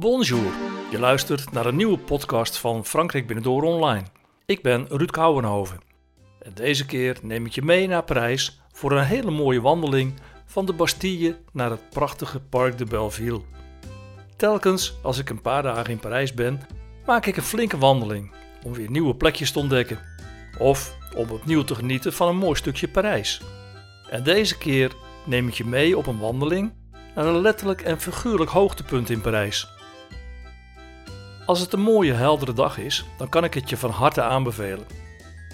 Bonjour, je luistert naar een nieuwe podcast van Frankrijk Binnendoor Online. Ik ben Ruud Kouwenhoven. En deze keer neem ik je mee naar Parijs voor een hele mooie wandeling van de Bastille naar het prachtige Parc de Belleville. Telkens als ik een paar dagen in Parijs ben, maak ik een flinke wandeling om weer nieuwe plekjes te ontdekken. Of om opnieuw te genieten van een mooi stukje Parijs. En deze keer neem ik je mee op een wandeling naar een letterlijk en figuurlijk hoogtepunt in Parijs. Als het een mooie, heldere dag is, dan kan ik het je van harte aanbevelen.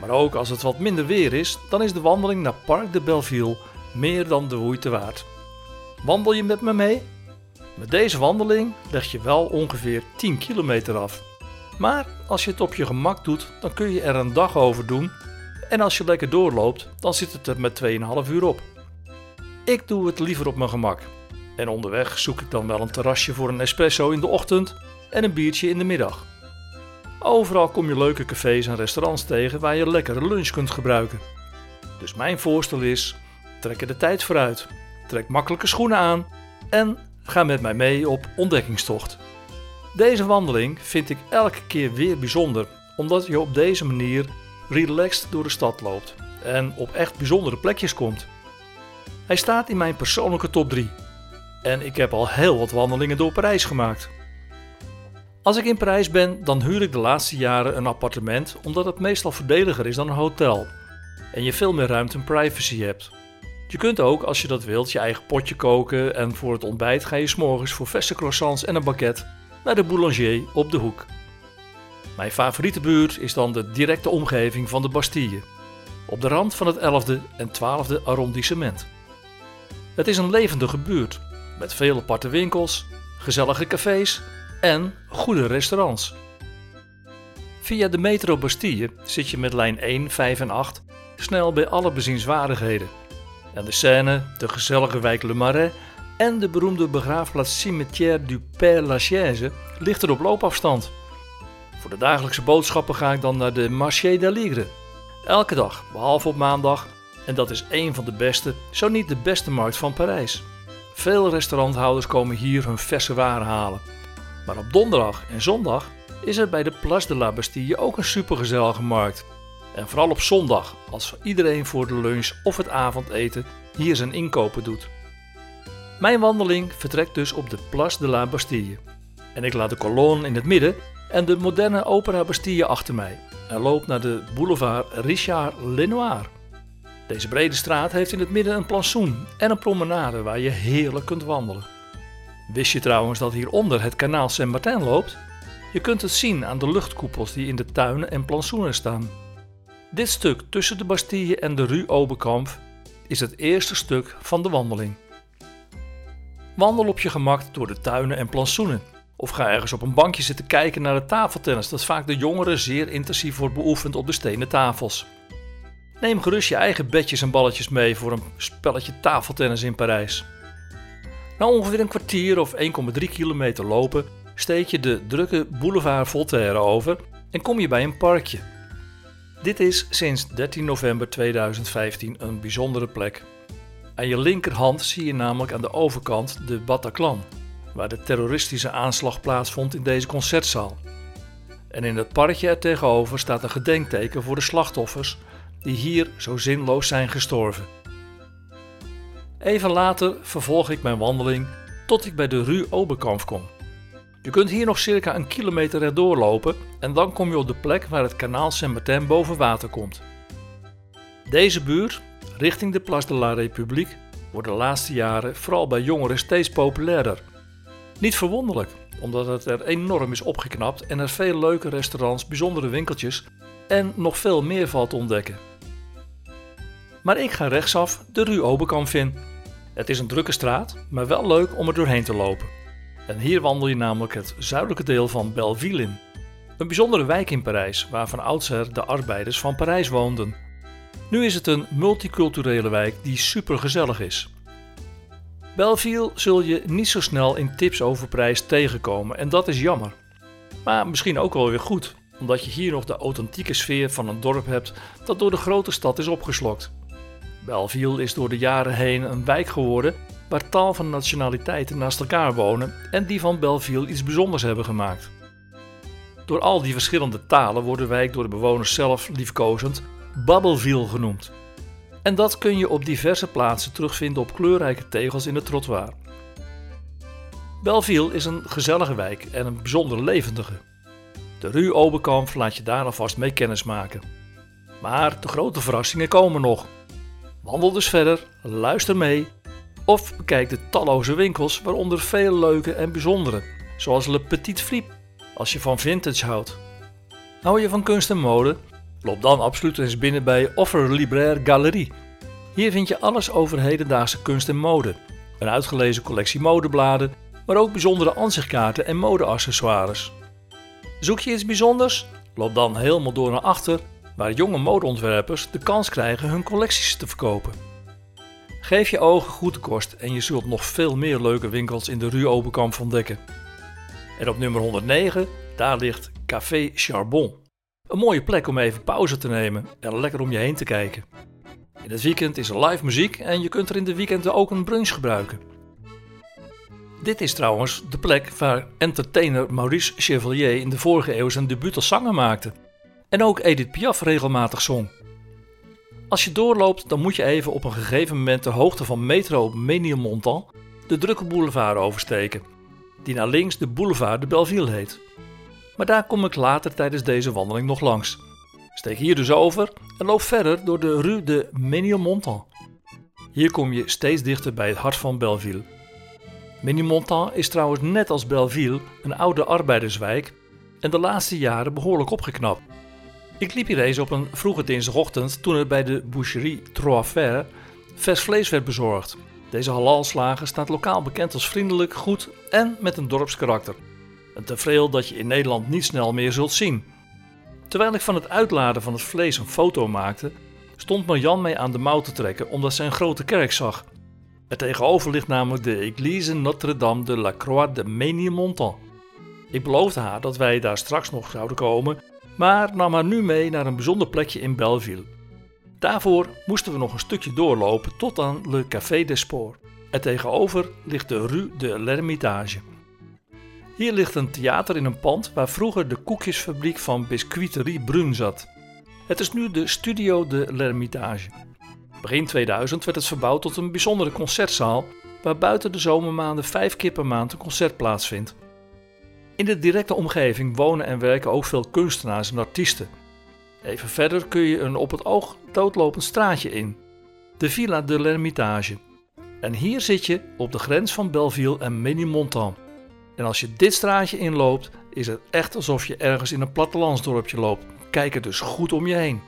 Maar ook als het wat minder weer is, dan is de wandeling naar Parc de Belleville meer dan de moeite waard. Wandel je met me mee? Met deze wandeling leg je wel ongeveer 10 kilometer af. Maar als je het op je gemak doet, dan kun je er een dag over doen. En als je lekker doorloopt, dan zit het er met 2,5 uur op. Ik doe het liever op mijn gemak. En onderweg zoek ik dan wel een terrasje voor een espresso in de ochtend en een biertje in de middag. Overal kom je leuke cafés en restaurants tegen waar je lekkere lunch kunt gebruiken. Dus mijn voorstel is: trek er de tijd vooruit, trek makkelijke schoenen aan en ga met mij mee op ontdekkingstocht. Deze wandeling vind ik elke keer weer bijzonder, omdat je op deze manier relaxed door de stad loopt en op echt bijzondere plekjes komt. Hij staat in mijn persoonlijke top 3 en ik heb al heel wat wandelingen door Parijs gemaakt. Als ik in Parijs ben, dan huur ik de laatste jaren een appartement omdat het meestal voordeliger is dan een hotel en je veel meer ruimte en privacy hebt. Je kunt ook, als je dat wilt, je eigen potje koken en voor het ontbijt ga je s'morgens voor verse croissants en een baguette naar de boulanger op de hoek. Mijn favoriete buurt is dan de directe omgeving van de Bastille, op de rand van het 11e en 12e arrondissement. Het is een levendige buurt met veel aparte winkels, gezellige cafés en goede restaurants. Via de metro Bastille zit je met lijn 1, 5 en 8 snel bij alle bezienswaardigheden. En de Seine, de gezellige wijk Le Marais en de beroemde begraafplaats Cimetière du Père Lachaise ligt er op loopafstand. Voor de dagelijkse boodschappen ga ik dan naar de Marché d'Aligre. Elke dag, behalve op maandag, en dat is één van de beste, zo niet de beste markt van Parijs. Veel restauranthouders komen hier hun verse waren halen. Maar op donderdag en zondag is er bij de Place de la Bastille ook een supergezellige markt. En vooral op zondag, als iedereen voor de lunch of het avondeten hier zijn inkopen doet. Mijn wandeling vertrekt dus op de Place de la Bastille. En ik laat de kolon in het midden en de moderne Opera Bastille achter mij en loop naar de boulevard Richard Lenoir. Deze brede straat heeft in het midden een plantsoen en een promenade waar je heerlijk kunt wandelen. Wist je trouwens dat hieronder het kanaal Saint-Martin loopt? Je kunt het zien aan de luchtkoepels die in de tuinen en plantsoenen staan. Dit stuk tussen de Bastille en de Rue Oberkampf is het eerste stuk van de wandeling. Wandel op je gemak door de tuinen en plantsoenen. Of ga ergens op een bankje zitten kijken naar het tafeltennis dat vaak de jongeren zeer intensief wordt beoefend op de stenen tafels. Neem gerust je eigen bedjes en balletjes mee voor een spelletje tafeltennis in Parijs. Na ongeveer een kwartier of 1,3 kilometer lopen steek je de drukke boulevard Voltaire over en kom je bij een parkje. Dit is sinds 13 november 2015 een bijzondere plek. Aan je linkerhand zie je namelijk aan de overkant de Bataclan, waar de terroristische aanslag plaatsvond in deze concertzaal. En in het parkje er tegenover staat een gedenkteken voor de slachtoffers die hier zo zinloos zijn gestorven. Even later vervolg ik mijn wandeling tot ik bij de Rue Oberkampf kom. Je kunt hier nog circa een kilometer erdoor lopen en dan kom je op de plek waar het kanaal Saint-Martin boven water komt. Deze buurt, richting de Place de la République, wordt de laatste jaren vooral bij jongeren steeds populairder. Niet verwonderlijk, omdat het er enorm is opgeknapt en er veel leuke restaurants, bijzondere winkeltjes en nog veel meer valt te ontdekken. Maar ik ga rechtsaf de Rue Oberkampf in. Het is een drukke straat, maar wel leuk om er doorheen te lopen. En hier wandel je namelijk het zuidelijke deel van Belleville in. Een bijzondere wijk in Parijs, waar van oudsher de arbeiders van Parijs woonden. Nu is het een multiculturele wijk die super gezellig is. Belleville zul je niet zo snel in tips over prijs tegenkomen en dat is jammer. Maar misschien ook wel weer goed, omdat je hier nog de authentieke sfeer van een dorp hebt dat door de grote stad is opgeslokt. Belleville is door de jaren heen een wijk geworden waar tal van nationaliteiten naast elkaar wonen en die van Belleville iets bijzonders hebben gemaakt. Door al die verschillende talen wordt de wijk door de bewoners zelf liefkozend Bubbleville genoemd. En dat kun je op diverse plaatsen terugvinden op kleurrijke tegels in het trottoir. Belleville is een gezellige wijk en een bijzonder levendige. De Rue Oberkamp laat je daar alvast mee kennismaken. Maar de grote verrassingen komen nog. Wandel dus verder, luister mee of bekijk de talloze winkels, waaronder veel leuke en bijzondere, zoals Le Petit Friep, als je van vintage houdt. Hou je van kunst en mode? Loop dan absoluut eens binnen bij Offer Libraire Galerie. Hier vind je alles over hedendaagse kunst en mode. Een uitgelezen collectie modebladen, maar ook bijzondere ansichtkaarten en modeaccessoires. Zoek je iets bijzonders? Loop dan helemaal door naar achter, waar jonge modeontwerpers de kans krijgen hun collecties te verkopen. Geef je ogen goed de kost en je zult nog veel meer leuke winkels in de Rue Oberkamp ontdekken. En op nummer 109, daar ligt Café Charbon. Een mooie plek om even pauze te nemen en lekker om je heen te kijken. In het weekend is er live muziek en je kunt er in de weekenden ook een brunch gebruiken. Dit is trouwens de plek waar entertainer Maurice Chevalier in de vorige eeuw zijn debuut als zanger maakte. En ook Edith Piaf regelmatig zong. Als je doorloopt, dan moet je even op een gegeven moment de hoogte van metro Menilmontant de drukke boulevard oversteken, die naar links de boulevard de Belleville heet. Maar daar kom ik later tijdens deze wandeling nog langs. Steek hier dus over en loop verder door de Rue de Menilmontant. Hier kom je steeds dichter bij het hart van Belleville. Menilmontant is trouwens net als Belleville een oude arbeiderswijk en de laatste jaren behoorlijk opgeknapt. Ik liep hier eens op een vroege dinsdagochtend toen er bij de boucherie Trois Fers vers vlees werd bezorgd. Deze halalslager staat lokaal bekend als vriendelijk, goed en met een dorpskarakter. Een tevreel dat je in Nederland niet snel meer zult zien. Terwijl ik van het uitladen van het vlees een foto maakte, stond Marjan mij aan de mouw te trekken omdat ze een grote kerk zag. Er tegenover ligt namelijk de Église Notre-Dame de la Croix de Ménilmontant. Ik beloofde haar dat wij daar straks nog zouden komen maar nam haar nu mee naar een bijzonder plekje in Belleville. Daarvoor moesten we nog een stukje doorlopen tot aan Le Café des Sports. Er tegenover ligt de Rue de l'Hermitage. Hier ligt een theater in een pand waar vroeger de koekjesfabriek van Biscuiterie Brun zat. Het is nu de Studio de l'Hermitage. Begin 2000 werd het verbouwd tot een bijzondere concertzaal waar buiten de zomermaanden vijf keer per maand een concert plaatsvindt. In de directe omgeving wonen en werken ook veel kunstenaars en artiesten. Even verder kun je een op het oog doodlopend straatje in, de Villa de l'Hermitage. En hier zit je op de grens van Belleville en Ménilmontant. En als je dit straatje inloopt, is het echt alsof je ergens in een plattelandsdorpje loopt. Kijk er dus goed om je heen.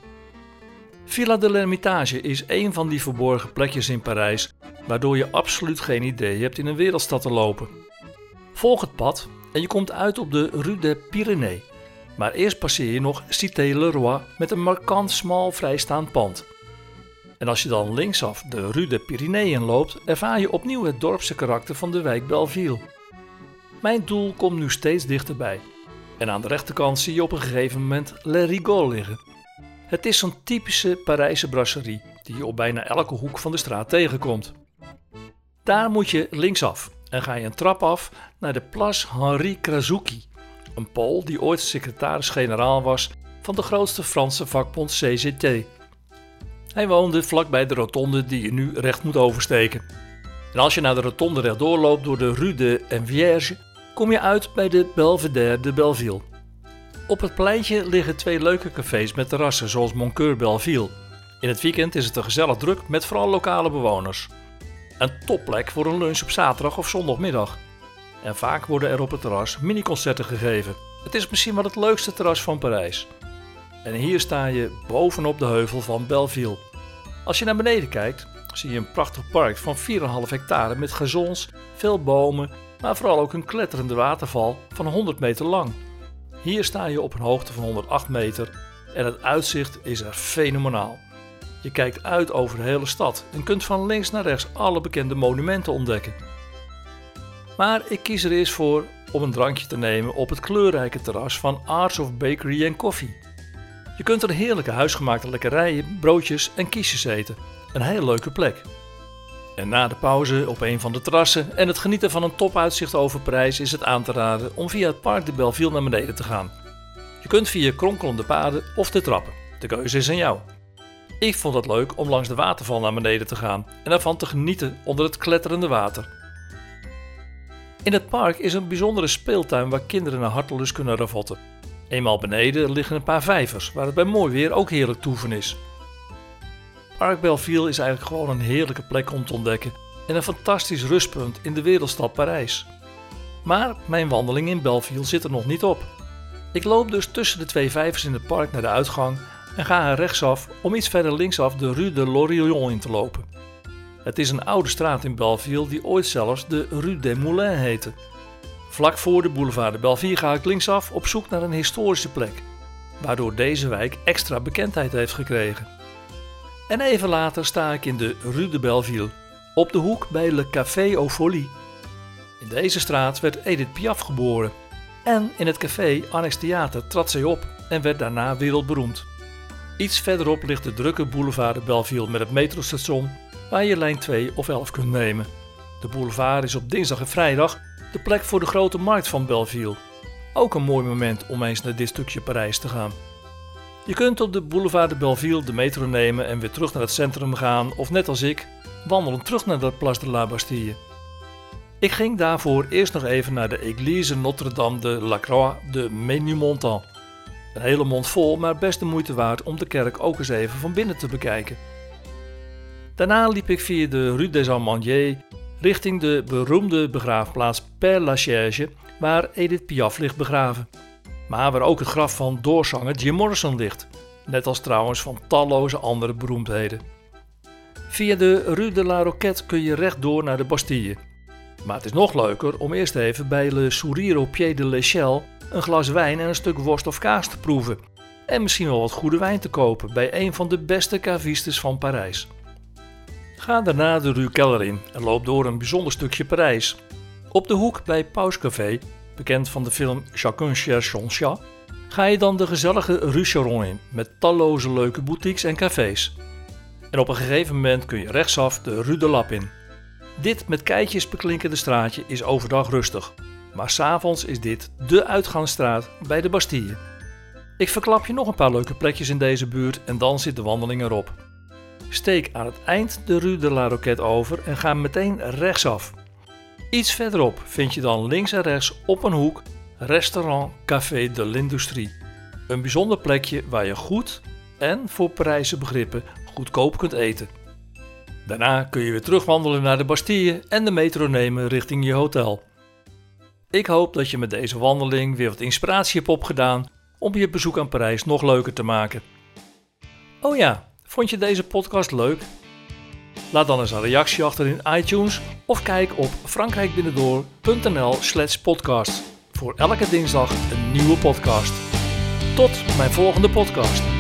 Villa de l'Hermitage is een van die verborgen plekjes in Parijs, waardoor je absoluut geen idee hebt in een wereldstad te lopen. Volg het pad en je komt uit op de Rue des Pyrénées. Maar eerst passeer je nog Cité-le-Roi met een markant smal vrijstaand pand. En als je dan linksaf de Rue des Pyrénées loopt, ervaar je opnieuw het dorpse karakter van de wijk Belleville. Mijn doel komt nu steeds dichterbij. En aan de rechterkant zie je op een gegeven moment Le Rigol liggen. Het is zo'n typische Parijse brasserie die je op bijna elke hoek van de straat tegenkomt. Daar moet je linksaf en ga je een trap af naar de Place Henri Krasuki, een Pool die ooit secretaris-generaal was van de grootste Franse vakbond CGT. Hij woonde vlakbij de rotonde die je nu recht moet oversteken. En als je naar de rotonde rechtdoor loopt door de Rue de Envierge, kom je uit bij de Belvedere de Belleville. Op het pleintje liggen twee leuke cafés met terrassen zoals Moncoeur Belleville. In het weekend is het er gezellig druk met vooral lokale bewoners. Een topplek voor een lunch op zaterdag of zondagmiddag. En vaak worden er op het terras miniconcerten gegeven. Het is misschien wel het leukste terras van Parijs. En hier sta je bovenop de heuvel van Belleville. Als je naar beneden kijkt, zie je een prachtig park van 4,5 hectare met gazons, veel bomen, maar vooral ook een kletterende waterval van 100 meter lang. Hier sta je op een hoogte van 108 meter en het uitzicht is er fenomenaal. Je kijkt uit over de hele stad en kunt van links naar rechts alle bekende monumenten ontdekken. Maar ik kies er eerst voor om een drankje te nemen op het kleurrijke terras van Arts of Bakery and Coffee. Je kunt er heerlijke huisgemaakte lekkerijen, broodjes en kiesjes eten. Een hele leuke plek. En na de pauze op een van de terrassen en het genieten van een topuitzicht over Parijs is het aan te raden om via het Parc de Belleville naar beneden te gaan. Je kunt via kronkelende paden of de trappen. De keuze is aan jou. Ik vond het leuk om langs de waterval naar beneden te gaan en ervan te genieten onder het kletterende water. In het park is een bijzondere speeltuin waar kinderen naar hartelust kunnen ravotten. Eenmaal beneden liggen een paar vijvers waar het bij mooi weer ook heerlijk toeven is. Park Belleville is eigenlijk gewoon een heerlijke plek om te ontdekken en een fantastisch rustpunt in de wereldstad Parijs. Maar mijn wandeling in Belleville zit er nog niet op. Ik loop dus tussen de twee vijvers in het park naar de uitgang en ga er rechtsaf om iets verder linksaf de Rue de Lorillon in te lopen. Het is een oude straat in Belleville die ooit zelfs de Rue des Moulins heette. Vlak voor de boulevard de Belleville ga ik linksaf op zoek naar een historische plek, waardoor deze wijk extra bekendheid heeft gekregen. En even later sta ik in de Rue de Belleville, op de hoek bij Le Café aux Folies. In deze straat werd Edith Piaf geboren en in het café Annex Theater trad zij op en werd daarna wereldberoemd. Iets verderop ligt de drukke boulevard de Belleville met het metrostation waar je lijn 2 of 11 kunt nemen. De boulevard is op dinsdag en vrijdag de plek voor de grote markt van Belleville. Ook een mooi moment om eens naar dit stukje Parijs te gaan. Je kunt op de boulevard de Belleville de metro nemen en weer terug naar het centrum gaan of net als ik wandelen terug naar de Place de la Bastille. Ik ging daarvoor eerst nog even naar de Église Notre-Dame de la Croix de Ménilmontant. Een hele mond vol, maar best de moeite waard om de kerk ook eens even van binnen te bekijken. Daarna liep ik via de Rue des Amandiers richting de beroemde begraafplaats Père Lachaise, waar Edith Piaf ligt begraven. Maar waar ook het graf van doorzanger Jim Morrison ligt, net als trouwens van talloze andere beroemdheden. Via de Rue de la Roquette kun je rechtdoor naar de Bastille. Maar het is nog leuker om eerst even bij Le Sourire au Pied de l'Echelle een glas wijn en een stuk worst of kaas te proeven. En misschien wel wat goede wijn te kopen bij een van de beste cavistes van Parijs. Ga daarna de Rue Keller in en loop door een bijzonder stukje Parijs. Op de hoek bij Pauscafé, bekend van de film Chacun cherche son chat, ga je dan de gezellige Rue Charon in met talloze leuke boutiques en cafés. En op een gegeven moment kun je rechtsaf de Rue de Lap in. Dit met keitjes beklinkende straatje is overdag rustig, maar s'avonds is dit de uitgangsstraat bij de Bastille. Ik verklap je nog een paar leuke plekjes in deze buurt en dan zit de wandeling erop. Steek aan het eind de Rue de la Roquette over en ga meteen rechtsaf. Iets verderop vind je dan links en rechts op een hoek restaurant Café de l'Industrie. Een bijzonder plekje waar je goed en voor Parijse begrippen goedkoop kunt eten. Daarna kun je weer terugwandelen naar de Bastille en de metro nemen richting je hotel. Ik hoop dat je met deze wandeling weer wat inspiratie hebt opgedaan om je bezoek aan Parijs nog leuker te maken. Oh ja, vond je deze podcast leuk? Laat dan eens een reactie achter in iTunes of kijk op frankrijkbinnendoor.nl/slash podcast voor elke dinsdag een nieuwe podcast. Tot mijn volgende podcast.